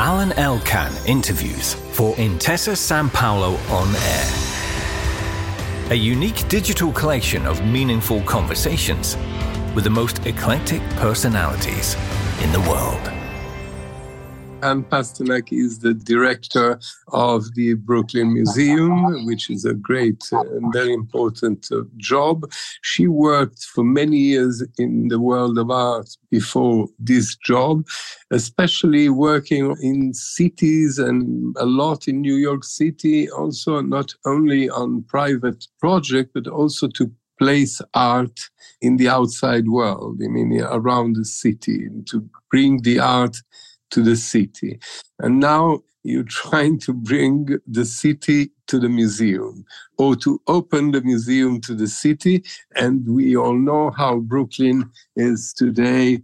Alain Elkann interviews for Intesa Sanpaolo On Air. A unique digital collection of meaningful conversations with the most eclectic personalities in the world. Anne Pasternak is the director of the Brooklyn Museum, which is a great and very important uh, job. She worked for many years in the world of art before this job, especially working in cities and a lot in New York City, also not only on private projects, but also to place art in the outside world, I mean, around the city, to bring the art to the city. And now you're trying to bring the city to the museum or to open the museum to the city. And we all know how Brooklyn is today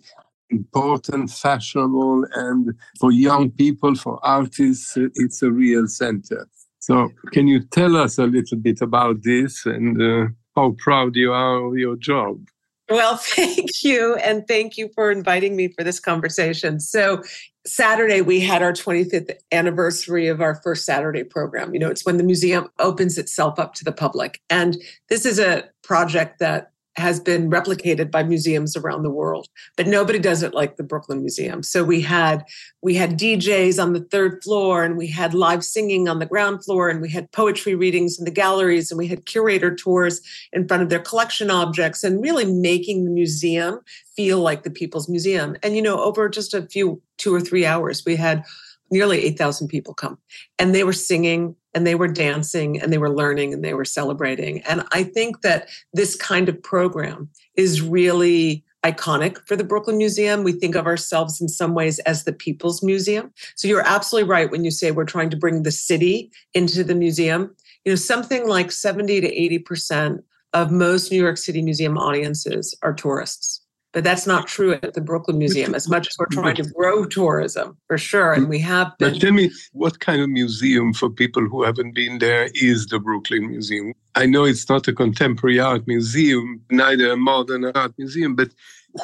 important, fashionable, and for young people, for artists, it's a real center. So, can you tell us a little bit about this and uh, how proud you are of your job? Well, thank you. And thank you for inviting me for this conversation. So, Saturday, we had our 25th anniversary of our first Saturday program. You know, it's when the museum opens itself up to the public. And this is a project that has been replicated by museums around the world but nobody does it like the brooklyn museum. So we had we had djs on the third floor and we had live singing on the ground floor and we had poetry readings in the galleries and we had curator tours in front of their collection objects and really making the museum feel like the people's museum. And you know over just a few two or three hours we had nearly 8000 people come and they were singing and they were dancing and they were learning and they were celebrating. And I think that this kind of program is really iconic for the Brooklyn Museum. We think of ourselves in some ways as the people's museum. So you're absolutely right when you say we're trying to bring the city into the museum. You know, something like 70 to 80% of most New York City museum audiences are tourists. But that's not true at the Brooklyn Museum, as much as we're trying to grow tourism for sure. And we have been. But tell me, what kind of museum for people who haven't been there is the Brooklyn Museum? I know it's not a contemporary art museum, neither a modern art museum, but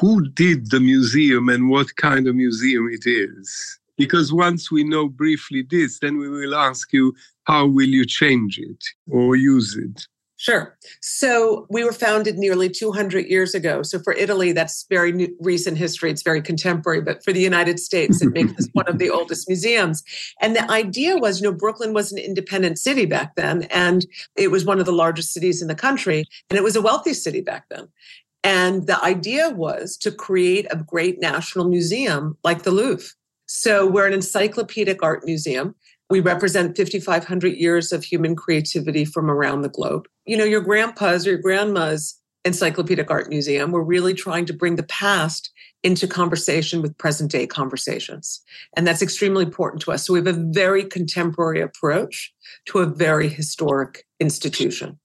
who did the museum and what kind of museum it is? Because once we know briefly this, then we will ask you how will you change it or use it? Sure. So we were founded nearly 200 years ago. So for Italy, that's very new, recent history. It's very contemporary. But for the United States, it makes us one of the oldest museums. And the idea was, you know, Brooklyn was an independent city back then, and it was one of the largest cities in the country, and it was a wealthy city back then. And the idea was to create a great national museum like the Louvre. So we're an encyclopedic art museum. We represent 5,500 years of human creativity from around the globe. You know, your grandpa's or your grandma's encyclopedic art museum, we're really trying to bring the past into conversation with present day conversations. And that's extremely important to us. So we have a very contemporary approach to a very historic institution.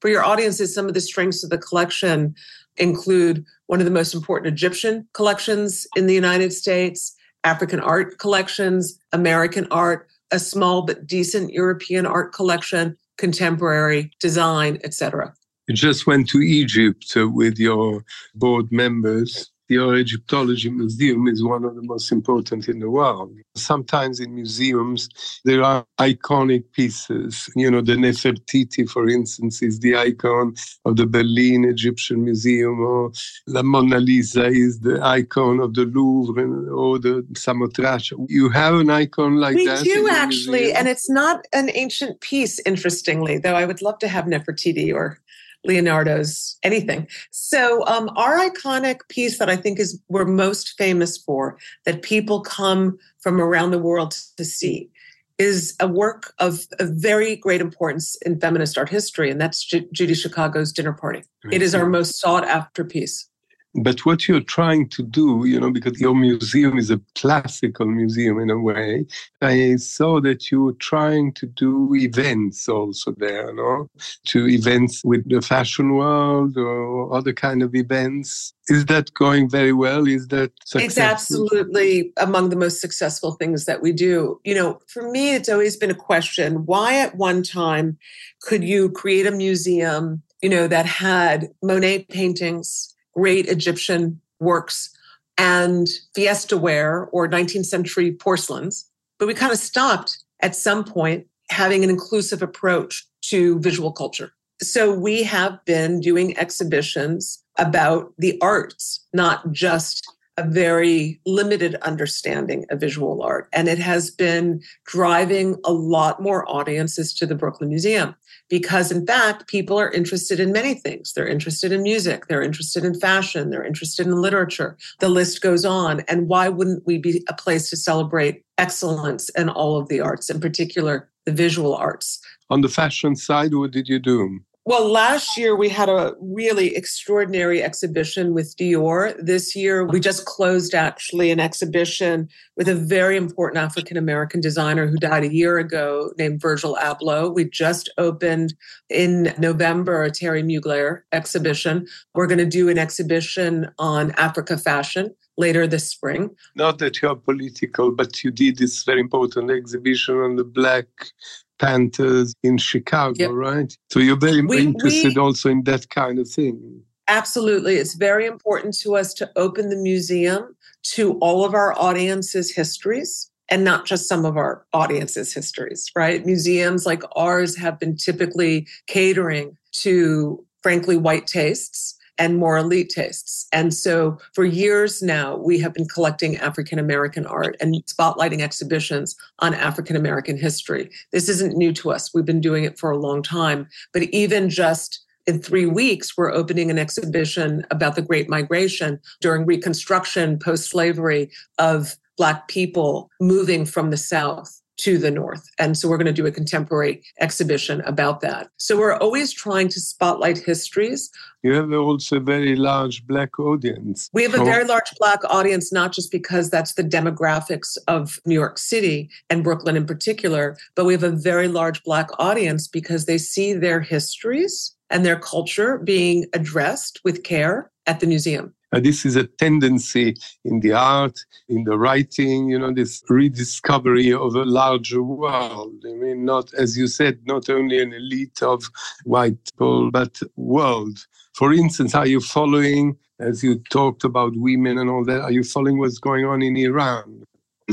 For your audiences, some of the strengths of the collection include one of the most important Egyptian collections in the United States, African art collections, American art, a small but decent European art collection, contemporary design, etc. You just went to Egypt uh, with your board members your Egyptology Museum is one of the most important in the world. Sometimes in museums, there are iconic pieces. You know, the Nefertiti, for instance, is the icon of the Berlin Egyptian Museum, or La Mona Lisa is the icon of the Louvre, or the Samothrace. You have an icon like we that? We do actually, and it's not an ancient piece, interestingly, though I would love to have Nefertiti or Leonardo's anything. So um, our iconic piece that I think is we're most famous for, that people come from around the world to see, is a work of, of very great importance in feminist art history, and that's J- Judy Chicago's Dinner Party. It is our most sought after piece. But what you're trying to do, you know, because your museum is a classical museum in a way, I saw that you were trying to do events also there, no? To events with the fashion world or other kind of events. Is that going very well? Is that successful? It's absolutely among the most successful things that we do. You know, for me, it's always been a question why at one time could you create a museum, you know, that had Monet paintings? Great Egyptian works and fiesta ware or 19th century porcelains, but we kind of stopped at some point having an inclusive approach to visual culture. So we have been doing exhibitions about the arts, not just a very limited understanding of visual art. And it has been driving a lot more audiences to the Brooklyn Museum because, in fact, people are interested in many things. They're interested in music, they're interested in fashion, they're interested in literature. The list goes on. And why wouldn't we be a place to celebrate excellence in all of the arts, in particular the visual arts? On the fashion side, what did you do? Well, last year we had a really extraordinary exhibition with Dior. This year we just closed actually an exhibition with a very important African American designer who died a year ago named Virgil Abloh. We just opened in November a Thierry Mugler exhibition. We're going to do an exhibition on Africa fashion later this spring. Not that you're political, but you did this very important exhibition on the Black Panthers in Chicago, yep. right? So you're very we, interested we, also in that kind of thing. Absolutely. It's very important to us to open the museum to all of our audience's histories and not just some of our audience's histories, right? Museums like ours have been typically catering to, frankly, white tastes and more elite tastes. And so for years now, we have been collecting African American art and spotlighting exhibitions on African American history. This isn't new to us. We've been doing it for a long time. But even just in three weeks, we're opening an exhibition about the Great Migration during Reconstruction, post slavery of Black people moving from the South to the north. And so we're going to do a contemporary exhibition about that. So we're always trying to spotlight histories. You have also a very large Black audience. We have a very large Black audience, not just because that's the demographics of New York City and Brooklyn in particular, but we have a very large Black audience because they see their histories and their culture being addressed with care at the museum. Uh, this is a tendency in the art, in the writing, you know, this rediscovery of a larger world. I mean, not, as you said, not only an elite of white people, but world. For instance, are you following, as you talked about women and all that, are you following what's going on in Iran?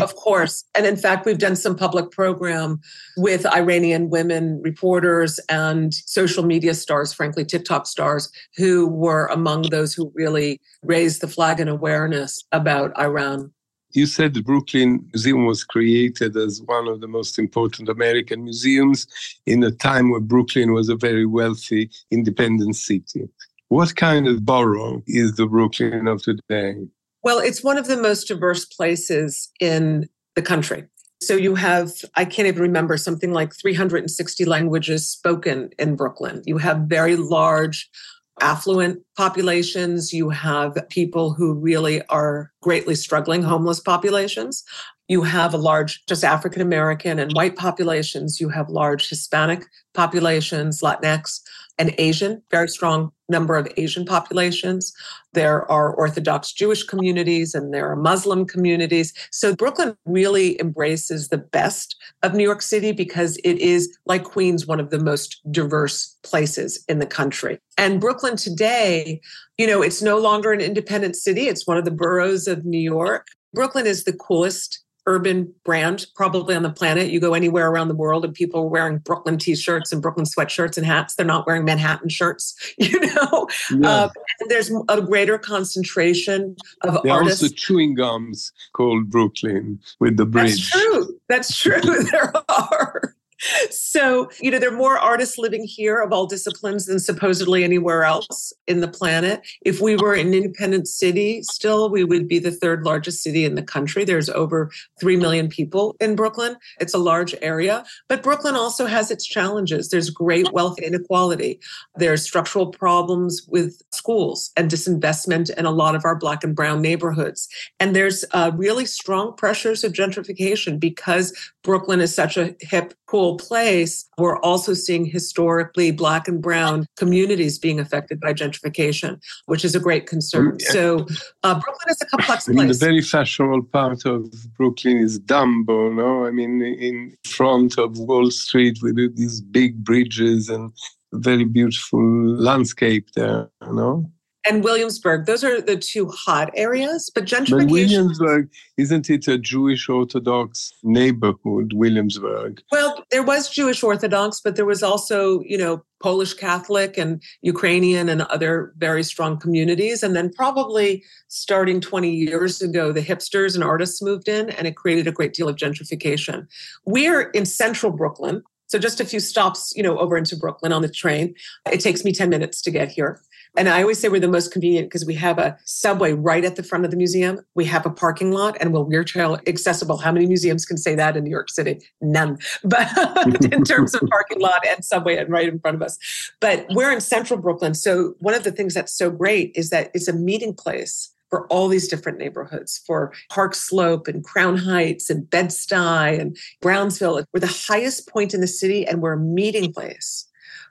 Of course. And in fact, we've done some public program with Iranian women reporters and social media stars, frankly, TikTok stars, who were among those who really raised the flag and awareness about Iran. You said the Brooklyn Museum was created as one of the most important American museums in a time where Brooklyn was a very wealthy, independent city. What kind of borough is the Brooklyn of today? Well, it's one of the most diverse places in the country. So you have, I can't even remember, something like 360 languages spoken in Brooklyn. You have very large, affluent populations. You have people who really are greatly struggling, homeless populations. You have a large, just African American and white populations. You have large Hispanic populations, Latinx and Asian, very strong number of Asian populations. There are Orthodox Jewish communities and there are Muslim communities. So Brooklyn really embraces the best of New York City because it is, like Queens, one of the most diverse places in the country. And Brooklyn today, you know, it's no longer an independent city, it's one of the boroughs of New York. Brooklyn is the coolest urban brand probably on the planet. You go anywhere around the world and people are wearing Brooklyn t-shirts and Brooklyn sweatshirts and hats. They're not wearing Manhattan shirts, you know. Yeah. Uh, there's a greater concentration of there artists. also chewing gums called Brooklyn with the bridge. That's true. That's true. there are so, you know, there are more artists living here of all disciplines than supposedly anywhere else in the planet. If we were an independent city still, we would be the third largest city in the country. There's over 3 million people in Brooklyn. It's a large area, but Brooklyn also has its challenges. There's great wealth inequality. There's structural problems with schools and disinvestment in a lot of our black and brown neighborhoods. And there's uh, really strong pressures of gentrification because Brooklyn is such a hip, cool place. We're also seeing historically Black and Brown communities being affected by gentrification, which is a great concern. So uh, Brooklyn is a complex I mean, place. The very fashionable part of Brooklyn is Dumbo, no? I mean, in front of Wall Street with these big bridges and very beautiful landscape there, you know? And Williamsburg. Those are the two hot areas. But gentrification. But Williamsburg, isn't it a Jewish Orthodox neighborhood, Williamsburg? Well, there was Jewish Orthodox, but there was also, you know, Polish Catholic and Ukrainian and other very strong communities. And then probably starting 20 years ago, the hipsters and artists moved in and it created a great deal of gentrification. We're in central Brooklyn. So just a few stops, you know, over into Brooklyn on the train. It takes me 10 minutes to get here. And I always say we're the most convenient because we have a subway right at the front of the museum. We have a parking lot and we're wheelchair accessible. How many museums can say that in New York City? None. But in terms of parking lot and subway and right in front of us. But we're in central Brooklyn. So one of the things that's so great is that it's a meeting place for all these different neighborhoods for Park Slope and Crown Heights and Bed-Stuy and Brownsville. We're the highest point in the city and we're a meeting place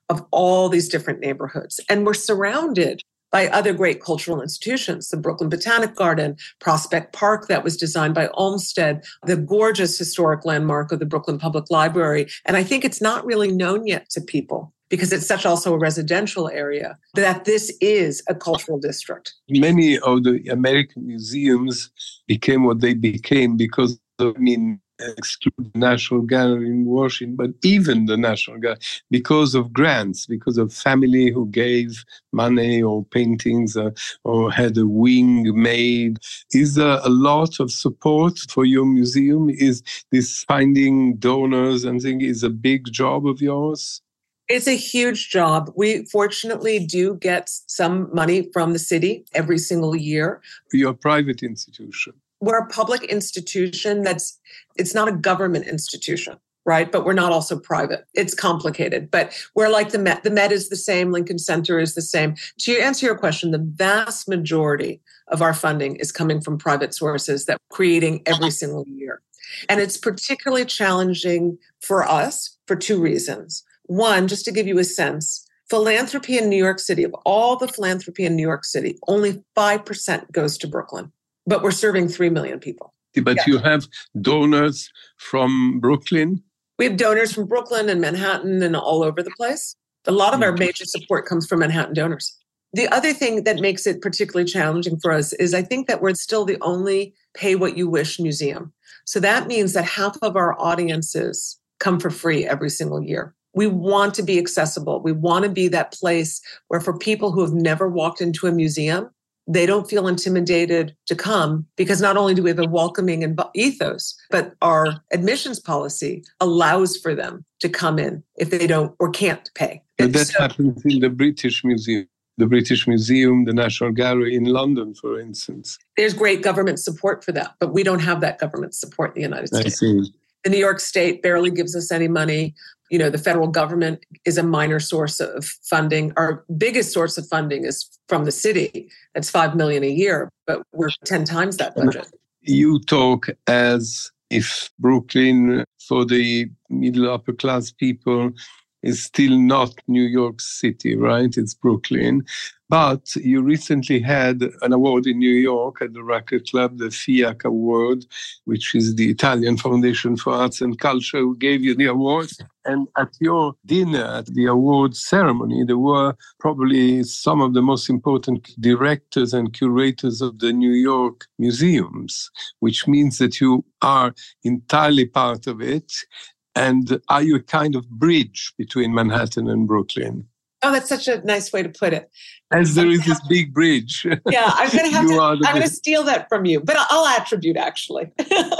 of all these different neighborhoods. And we're surrounded by other great cultural institutions, the Brooklyn Botanic Garden, Prospect Park, that was designed by Olmsted, the gorgeous historic landmark of the Brooklyn Public Library. And I think it's not really known yet to people because it's such also a residential area that this is a cultural district. Many of the American museums became what they became because of, I mean, exclude the National Gallery in Washington, but even the National Gallery, because of grants, because of family who gave money or paintings uh, or had a wing made. Is there a lot of support for your museum? Is this finding donors and things is a big job of yours? It's a huge job. We fortunately do get some money from the city every single year. You're a private institution. We're a public institution that's it's not a government institution right? But we're not also private. It's complicated but we're like the met the met is the same lincoln center is the same. To answer your question the vast majority of our funding is coming from private sources that we're creating every single year. And it's particularly challenging for us for two reasons one just to give you a sense philanthropy in new york city of all the philanthropy in new york city only 5% goes to brooklyn but we're serving 3 million people. But yeah. you have donors from Brooklyn? We have donors from Brooklyn and Manhattan and all over the place. A lot of our mm. major support comes from Manhattan donors. The other thing that makes it particularly challenging for us is I think that we're still the only pay what you wish museum. So that means that half of our audiences come for free every single year. We want to be accessible. We want to be that place where for people who have never walked into a museum, they don't feel intimidated to come because not only do we have a welcoming ethos, but our admissions policy allows for them to come in if they don't or can't pay. But that so, happens in the British Museum. The British Museum, the National Gallery in London, for instance. There's great government support for that, but we don't have that government support in the United States. I see. The New York State barely gives us any money you know the federal government is a minor source of funding. Our biggest source of funding is from the city. That's 5 million a year but we're 10 times that budget. you talk as if brooklyn for the middle upper class people is still not New York City, right? It's Brooklyn. But you recently had an award in New York at the Racquet Club, the FIAC Award, which is the Italian Foundation for Arts and Culture, who gave you the award. And at your dinner, at the award ceremony, there were probably some of the most important directors and curators of the New York museums, which means that you are entirely part of it. And are you a kind of bridge between Manhattan and Brooklyn? Oh, that's such a nice way to put it. As there is this big bridge. Yeah, I'm going to have to. I'm going to steal that from you, but I'll attribute actually.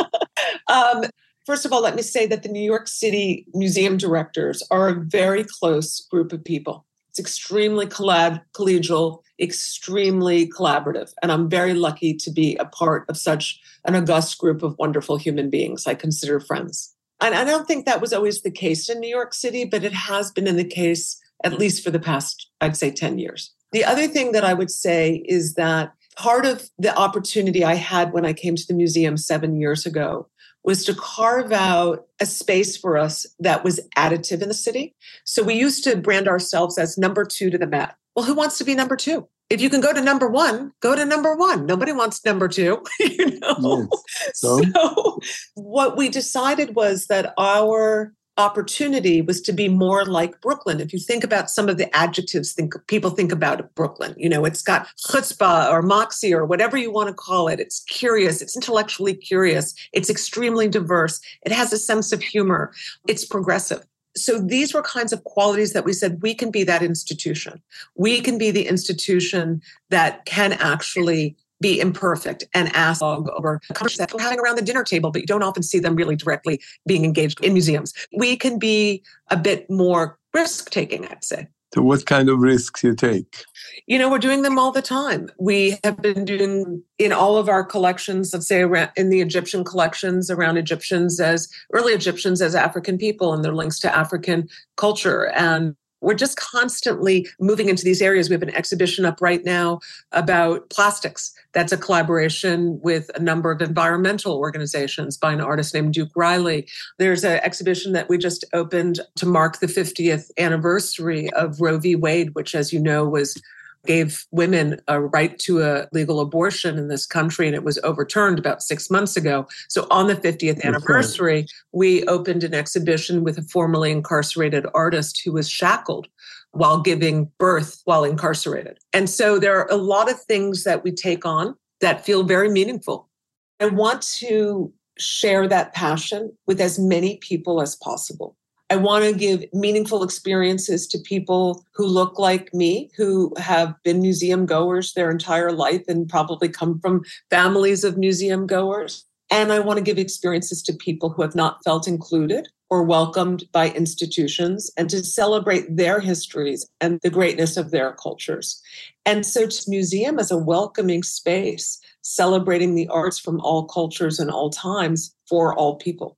um, first of all, let me say that the New York City museum directors are a very close group of people. It's extremely collab- collegial, extremely collaborative, and I'm very lucky to be a part of such an august group of wonderful human beings I consider friends. And I don't think that was always the case in New York City, but it has been in the case at least for the past, I'd say, 10 years. The other thing that I would say is that part of the opportunity I had when I came to the museum seven years ago was to carve out a space for us that was additive in the city. So we used to brand ourselves as number two to the Met. Well, who wants to be number two? If you can go to number one, go to number one. Nobody wants number two. you know? Yes. So? so what we decided was that our opportunity was to be more like Brooklyn. If you think about some of the adjectives think people think about Brooklyn, you know, it's got chutzpah or moxie or whatever you want to call it. It's curious, it's intellectually curious, it's extremely diverse, it has a sense of humor, it's progressive. So these were kinds of qualities that we said we can be that institution. We can be the institution that can actually be imperfect and ask oh. over conversations that having around the dinner table, but you don't often see them really directly being engaged in museums. We can be a bit more risk taking, I'd say. So, what kind of risks you take? You know, we're doing them all the time. We have been doing in all of our collections, let's say around, in the Egyptian collections around Egyptians as early Egyptians as African people and their links to African culture and we're just constantly moving into these areas. We have an exhibition up right now about plastics. That's a collaboration with a number of environmental organizations by an artist named Duke Riley. There's an exhibition that we just opened to mark the 50th anniversary of Roe v. Wade, which, as you know, was gave women a right to a legal abortion in this country, and it was overturned about six months ago. So, on the 50th anniversary, we opened an exhibition with a formerly incarcerated artist who was shackled while giving birth while incarcerated. And so, there are a lot of things that we take on that feel very meaningful. I want to share that passion with as many people as possible. I want to give meaningful experiences to people who look like me, who have been museum goers their entire life and probably come from families of museum goers. And I want to give experiences to people who have not felt included or welcomed by institutions and to celebrate their histories and the greatness of their cultures. And so, museum as a welcoming space, celebrating the arts from all cultures and all times for all people.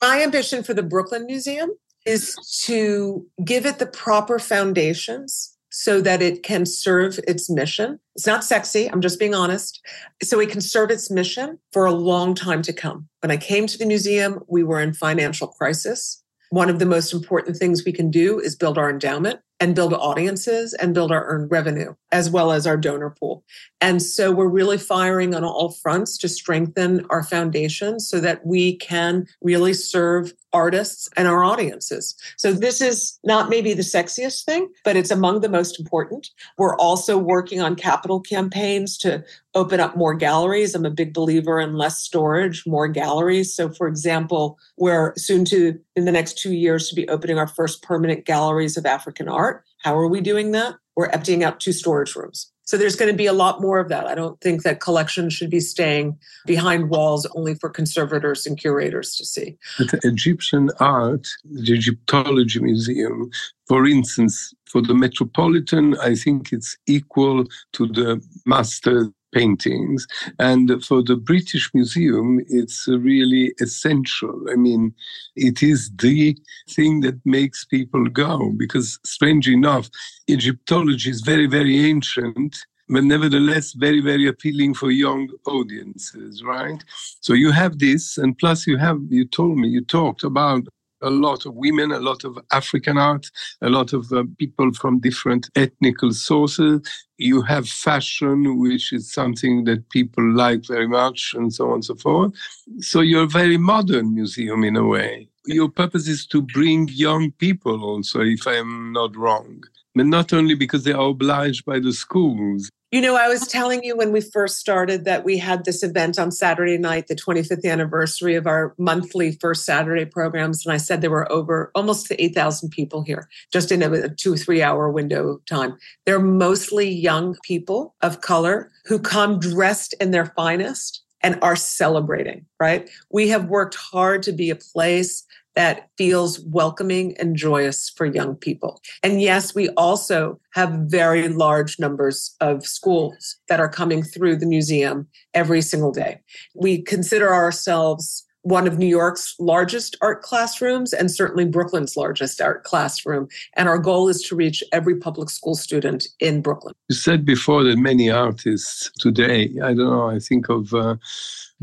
My ambition for the Brooklyn Museum is to give it the proper foundations so that it can serve its mission. It's not sexy, I'm just being honest. So it can serve its mission for a long time to come. When I came to the museum, we were in financial crisis. One of the most important things we can do is build our endowment and build audiences and build our earned revenue as well as our donor pool. And so we're really firing on all fronts to strengthen our foundation so that we can really serve artists and our audiences. So this is not maybe the sexiest thing, but it's among the most important. We're also working on capital campaigns to open up more galleries. I'm a big believer in less storage, more galleries. So for example, we're soon to in the next 2 years to be opening our first permanent galleries of African art. How are we doing that? We're emptying out two storage rooms. So there's going to be a lot more of that. I don't think that collections should be staying behind walls only for conservators and curators to see. The Egyptian art, the Egyptology Museum, for instance, for the Metropolitan, I think it's equal to the master paintings. And for the British Museum, it's really essential. I mean, it is the thing that makes people go because, strange enough, Egyptology is very, very ancient. But nevertheless, very, very appealing for young audiences, right? So you have this, and plus you have, you told me, you talked about a lot of women, a lot of African art, a lot of uh, people from different ethnical sources. You have fashion, which is something that people like very much, and so on and so forth. So you're a very modern museum in a way. Your purpose is to bring young people also, if I'm not wrong. But not only because they are obliged by the schools, you know, I was telling you when we first started that we had this event on Saturday night, the 25th anniversary of our monthly first Saturday programs. And I said there were over almost 8,000 people here just in a two, three hour window of time. They're mostly young people of color who come dressed in their finest and are celebrating, right? We have worked hard to be a place that feels welcoming and joyous for young people. And yes, we also have very large numbers of schools that are coming through the museum every single day. We consider ourselves one of New York's largest art classrooms and certainly Brooklyn's largest art classroom. And our goal is to reach every public school student in Brooklyn. You said before that many artists today, I don't know, I think of uh,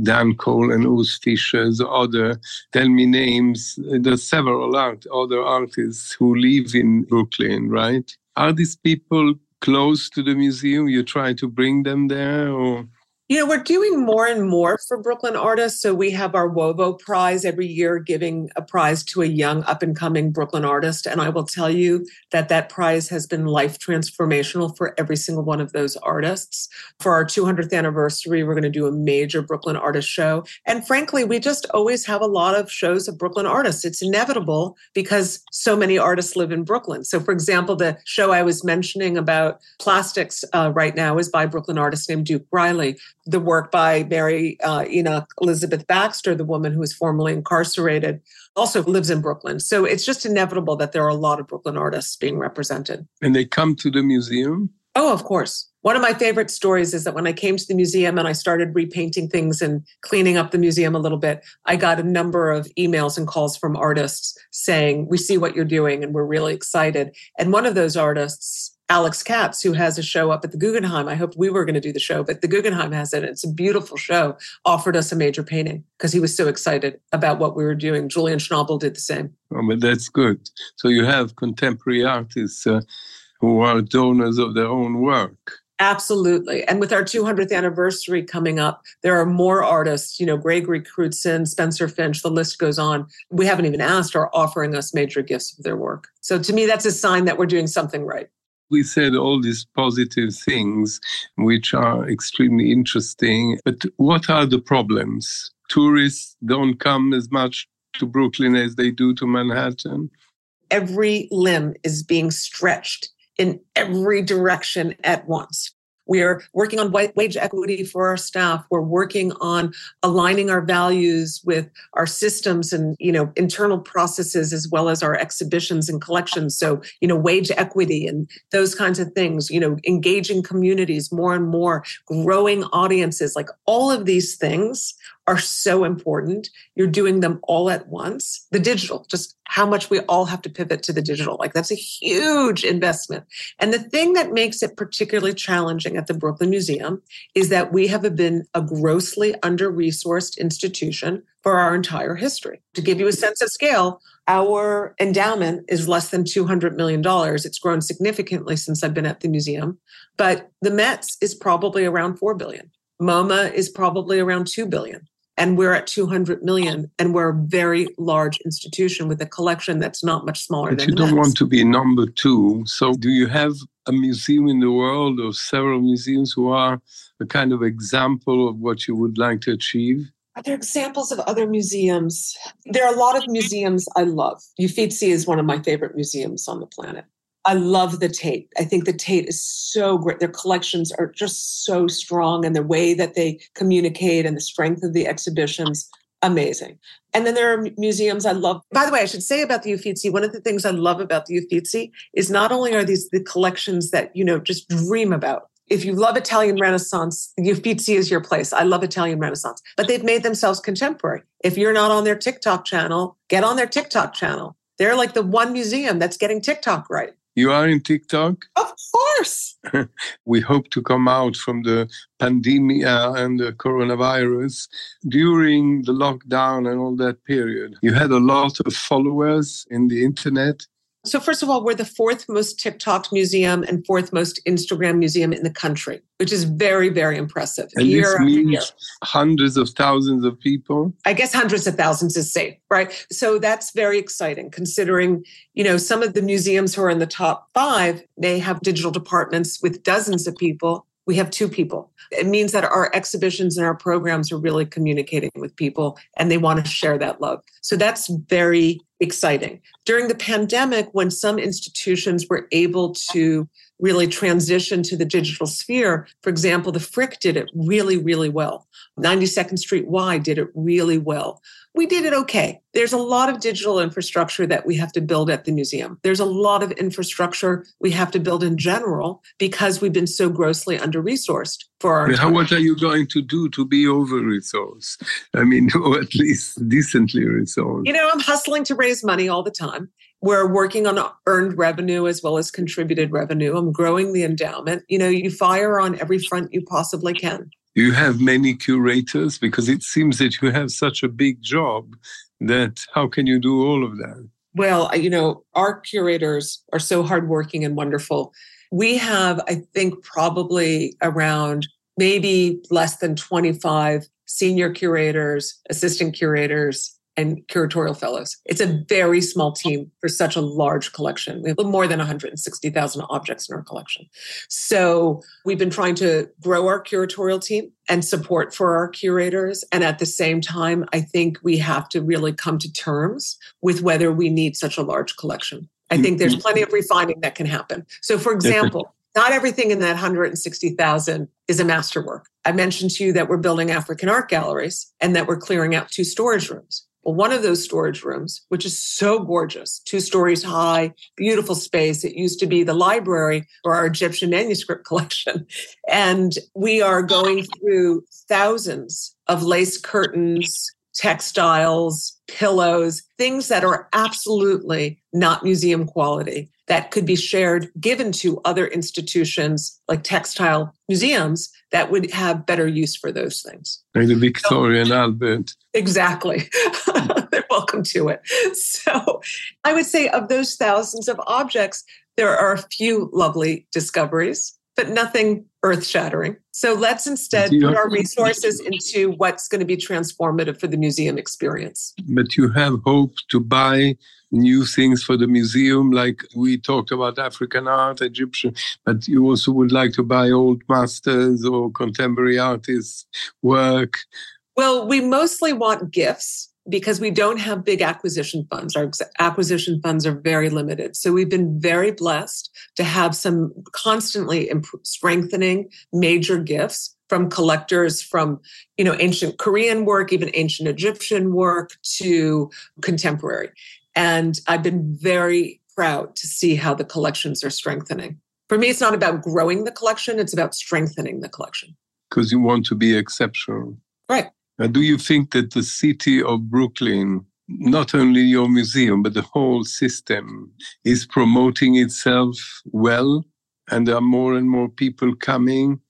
Dan Cole and Urs Fischer, other, tell me names. There's several art, other artists who live in Brooklyn, right? Are these people close to the museum? You try to bring them there or? You know, we're doing more and more for Brooklyn artists. So we have our UOVO prize every year, giving a prize to a young up and coming Brooklyn artist. And I will tell you that that prize has been life transformational for every single one of those artists. For our 200th anniversary, we're going to do a major Brooklyn artist show. And frankly, we just always have a lot of shows of Brooklyn artists. It's inevitable because so many artists live in Brooklyn. So, for example, the show I was mentioning about plastics uh, right now is by a Brooklyn artist named Duke Riley the work by Mary uh, Enoch Elizabeth Baxter, the woman who was formerly incarcerated, also lives in Brooklyn. So it's just inevitable that there are a lot of Brooklyn artists being represented. And they come to the museum? Oh, of course. One of my favorite stories is that when I came to the museum and I started repainting things and cleaning up the museum a little bit, I got a number of emails and calls from artists saying, We see what you're doing and we're really excited. And one of those artists Alex Katz, who has a show up at the Guggenheim. I hope we were going to do the show, but the Guggenheim has it. It's a beautiful show. Offered us a major painting because he was so excited about what we were doing. Julian Schnabel did the same. Oh, but that's good. So you have contemporary artists uh, who are donors of their own work. Absolutely. And with our 200th anniversary coming up, there are more artists, you know, Gregory Crewdson, Spencer Finch, the list goes on. We haven't even asked are offering us major gifts of their work. So to me, that's a sign that we're doing something right we said all these positive things, which are extremely interesting. But what are the problems? Tourists don't come as much to Brooklyn as they do to Manhattan. Every limb is being stretched in every direction at once. We're working on wage equity for our staff. We're working on aligning our values with our systems and, you know, internal processes as well as our exhibitions and collections. So, you know, wage equity and those kinds of things, you know, engaging communities more and more, growing audiences, like all of these things are so important. You're doing them all at once. The digital, just how much we all have to pivot to the digital. Like that's a huge investment. And the thing that makes it particularly challenging at the Brooklyn Museum is that we have been a grossly under resourced institution for our entire history. To give you a sense of scale, our endowment is less than $200 million. It's grown significantly since I've been at the museum, but the Met's is probably around 4 billion. MoMA is probably around 2 billion and we're at 200 million and we're a very large institution with a collection that's not much smaller but than you don't want to be number two so do you have a museum in the world or several museums who are a kind of example of what you would like to achieve are there examples of other museums? There are a lot of museums I love. Uffizi is one of my favorite museums on the planet. I love the Tate. I think the Tate is so great. Their collections are just so strong, and the way that they communicate and the strength of the exhibitions, amazing. And then there are museums I love. By the way, I should say about the Uffizi, one of the things I love about the Uffizi is not only are these the collections that you know just dream about. If you love Italian Renaissance, Uffizi is your place. I love Italian Renaissance, but they've made themselves contemporary. If you're not on their TikTok channel, get on their TikTok channel. They're like the one museum that's getting TikTok right. You are in TikTok? Of course. we hope to come out from the pandemic and the coronavirus during the lockdown and all that period. You had a lot of followers in the internet. So, first of all, we're the fourth most TikTok museum and fourth most Instagram museum in the country, which is very, very impressive. And year this means year. hundreds of thousands of people. I guess hundreds of thousands is safe, right? So that's very exciting considering, you know, some of the museums who are in the top five, they have digital departments with dozens of people we have two people. It means that our exhibitions and our programs are really communicating with people and they want to share that love. So that's very exciting. During the pandemic, when some institutions were able to really transition to the digital sphere, for example, the Frick did it really, really well. 92nd Street Y did it really well we did it okay. There's a lot of digital infrastructure that we have to build at the museum. There's a lot of infrastructure we have to build in general because we've been so grossly under resourced for our. How, what are you going to do to be over resourced? I mean, or at least decently resourced. You know, I'm hustling to raise money all the time. We're working on earned revenue as well as contributed revenue. I'm growing the endowment. You know, you fire on every front you possibly can you have many curators because it seems that you have such a big job that how can you do all of that? Well you know our curators are so hardworking and wonderful. We have i think probably around maybe less than 25 senior curators, assistant curators, and curatorial fellows. It's a very small team for such a large collection. We have more than 160,000 objects in our collection. So we've been trying to grow our curatorial team and support for our curators. And at the same time, I think we have to really come to terms with whether we need such a large collection. I think there's plenty of refining that can happen. So, for example, not everything in that 160,000 is a masterwork. I mentioned to you that we're building African art galleries and that we're clearing out two storage rooms. One of those storage rooms, which is so gorgeous, two stories high, beautiful space. It used to be the library for our Egyptian manuscript collection. And we are going through thousands of lace curtains, textiles, pillows, things that are absolutely not museum quality that could be shared, given to other institutions like textile museums that would have better use for those things. Like the Victorian so, Albert. Exactly. They're welcome to it. So I would say of those thousands of objects, there are a few lovely discoveries, but nothing earth shattering. So let's instead put our resources into what's going to be transformative for the museum experience. But you have hope to buy new things for the museum, like we talked about African art, Egyptian, but you also would like to buy old masters or contemporary artists' work. Well, we mostly want gifts because we don't have big acquisition funds. Our acquisition funds are very limited. So we've been very blessed to have some constantly strengthening major gifts from collectors from you know ancient korean work even ancient egyptian work to contemporary and I've been very proud to see how the collections are strengthening. For me, it's not about growing the collection, it's about strengthening the collection. Because you want to be exceptional. Right. Now, do you think that the city of Brooklyn, not only your museum, but the whole system, is promoting itself well? And there are more and more people coming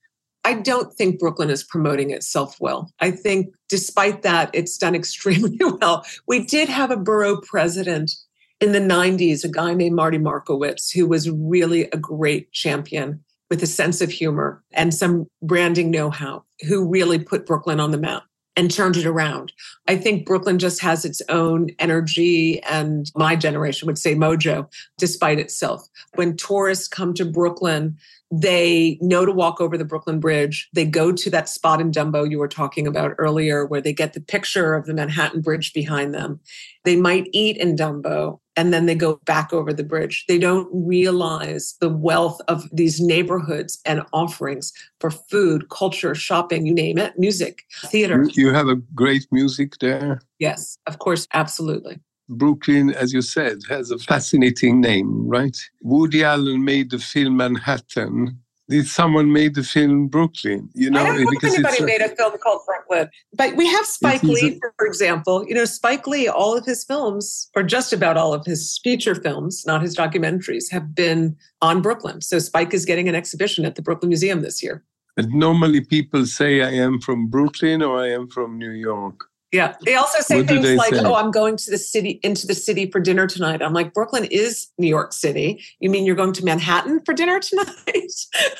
I don't think Brooklyn is promoting itself well. I think despite that, it's done extremely well. We did have a borough president in the 90s, a guy named Marty Markowitz, who was really a great champion with a sense of humor and some branding know how, who really put Brooklyn on the map and turned it around. I think Brooklyn just has its own energy and my generation would say mojo despite itself. When tourists come to Brooklyn, they know to walk over the Brooklyn Bridge. They go to that spot in Dumbo you were talking about earlier, where they get the picture of the Manhattan Bridge behind them. They might eat in Dumbo and then they go back over the bridge. They don't realize the wealth of these neighborhoods and offerings for food, culture, shopping, you name it, music, theater. You have a great music there. Yes, of course, absolutely. Brooklyn, as you said, has a fascinating name, right? Woody Allen made the film Manhattan. Did someone made the film Brooklyn? You know, I don't know if anybody made a film called Brooklyn, but we have Spike Lee, a, for example. You know, Spike Lee, all of his films, or just about all of his feature films, not his documentaries, have been on Brooklyn. So Spike is getting an exhibition at the Brooklyn Museum this year. And normally people say I am from Brooklyn or I am from New York. Yeah. They also say what things like, say? oh, I'm going to the city, into the city for dinner tonight. I'm like, Brooklyn is New York City. You mean you're going to Manhattan for dinner tonight?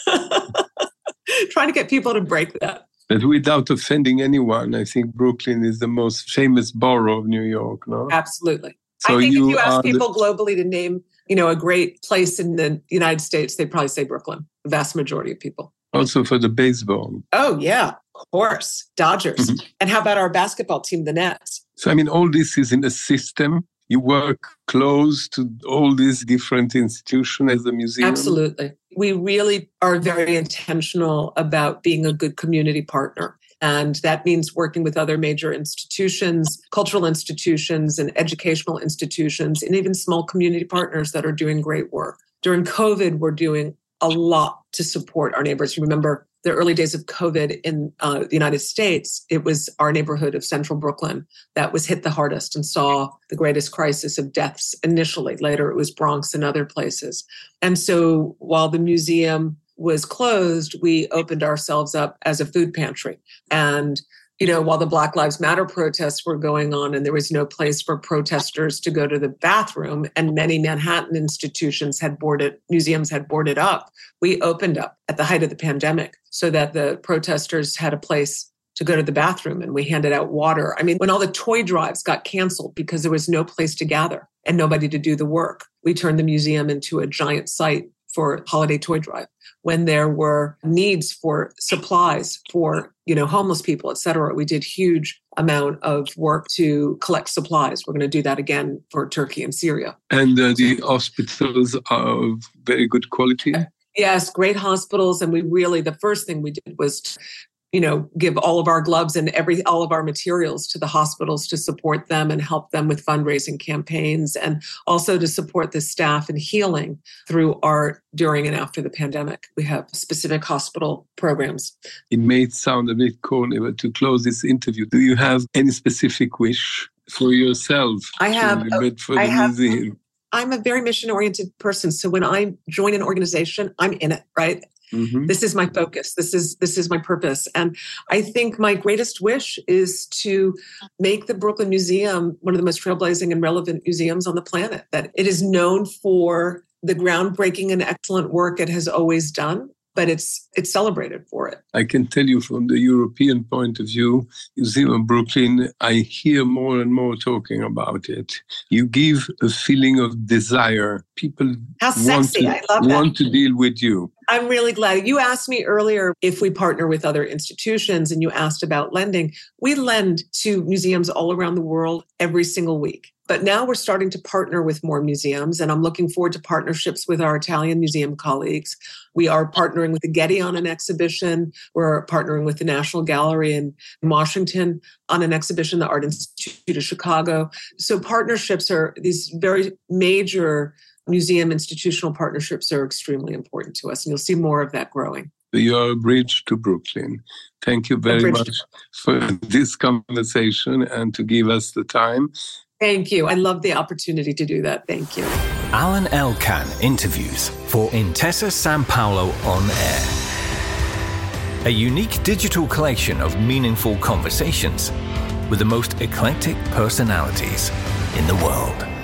Trying to get people to break that. But without offending anyone, I think Brooklyn is the most famous borough of New York, no? Absolutely. So I think you if you ask people the... globally to name, you know, a great place in the United States, they'd probably say Brooklyn, the vast majority of people. Also for the baseball. Oh, yeah. Course, Dodgers. Mm-hmm. And how about our basketball team, the Nets? So, I mean, all this is in a system. You work close to all these different institutions as a museum. Absolutely. We really are very intentional about being a good community partner. And that means working with other major institutions, cultural institutions, and educational institutions, and even small community partners that are doing great work. During COVID, we're doing a lot to support our neighbors. You remember the early days of COVID in uh, the United States, it was our neighborhood of central Brooklyn that was hit the hardest and saw the greatest crisis of deaths initially. Later, it was Bronx and other places. And so while the museum was closed, we opened ourselves up as a food pantry. And you know, while the Black Lives Matter protests were going on and there was no place for protesters to go to the bathroom, and many Manhattan institutions had boarded, museums had boarded up, we opened up at the height of the pandemic so that the protesters had a place to go to the bathroom and we handed out water. I mean, when all the toy drives got canceled because there was no place to gather and nobody to do the work, we turned the museum into a giant site for holiday toy drive when there were needs for supplies for you know homeless people et cetera we did huge amount of work to collect supplies we're going to do that again for turkey and syria and uh, the hospitals are of very good quality Yes, great hospitals. And we really, the first thing we did was you know give all of our gloves and every all of our materials to the hospitals to support them and help them with fundraising campaigns and also to support the staff in healing through art during and after the pandemic we have specific hospital programs it may sound a bit corny but to close this interview do you have any specific wish for yourself i have for I have, museum I'm a very mission oriented person. So when I join an organization, I'm in it, right? Mm-hmm. This is my focus. This is this is my purpose. And I think my greatest wish is to make the Brooklyn Museum one of the most trailblazing and relevant museums on the planet. That it is known for the groundbreaking and excellent work it has always done but it's it's celebrated for it. I can tell you from the European point of view, Museum of Brooklyn, I hear more and more talking about it. You give a feeling of desire. People How sexy. to, want to deal with you. I'm really glad. You asked me earlier if we partner with other institutions and you asked about lending. We lend to museums all around the world every single week. But now we're starting to partner with more museums, and I'm looking forward to partnerships with our Italian museum colleagues. We are partnering with the Getty on an exhibition. We're partnering with the National Gallery in Washington on an exhibition, the Art Institute of Chicago. So, partnerships are these very major museum institutional partnerships are extremely important to us, and you'll see more of that growing. You're a bridge to Brooklyn. Thank you very much for this conversation and to give us the time. Thank you. I love the opportunity to do that. Thank you. Alain Elkann interviews for Intesa Sanpaolo on Air. A unique digital collection of meaningful conversations with the most eclectic personalities in the world.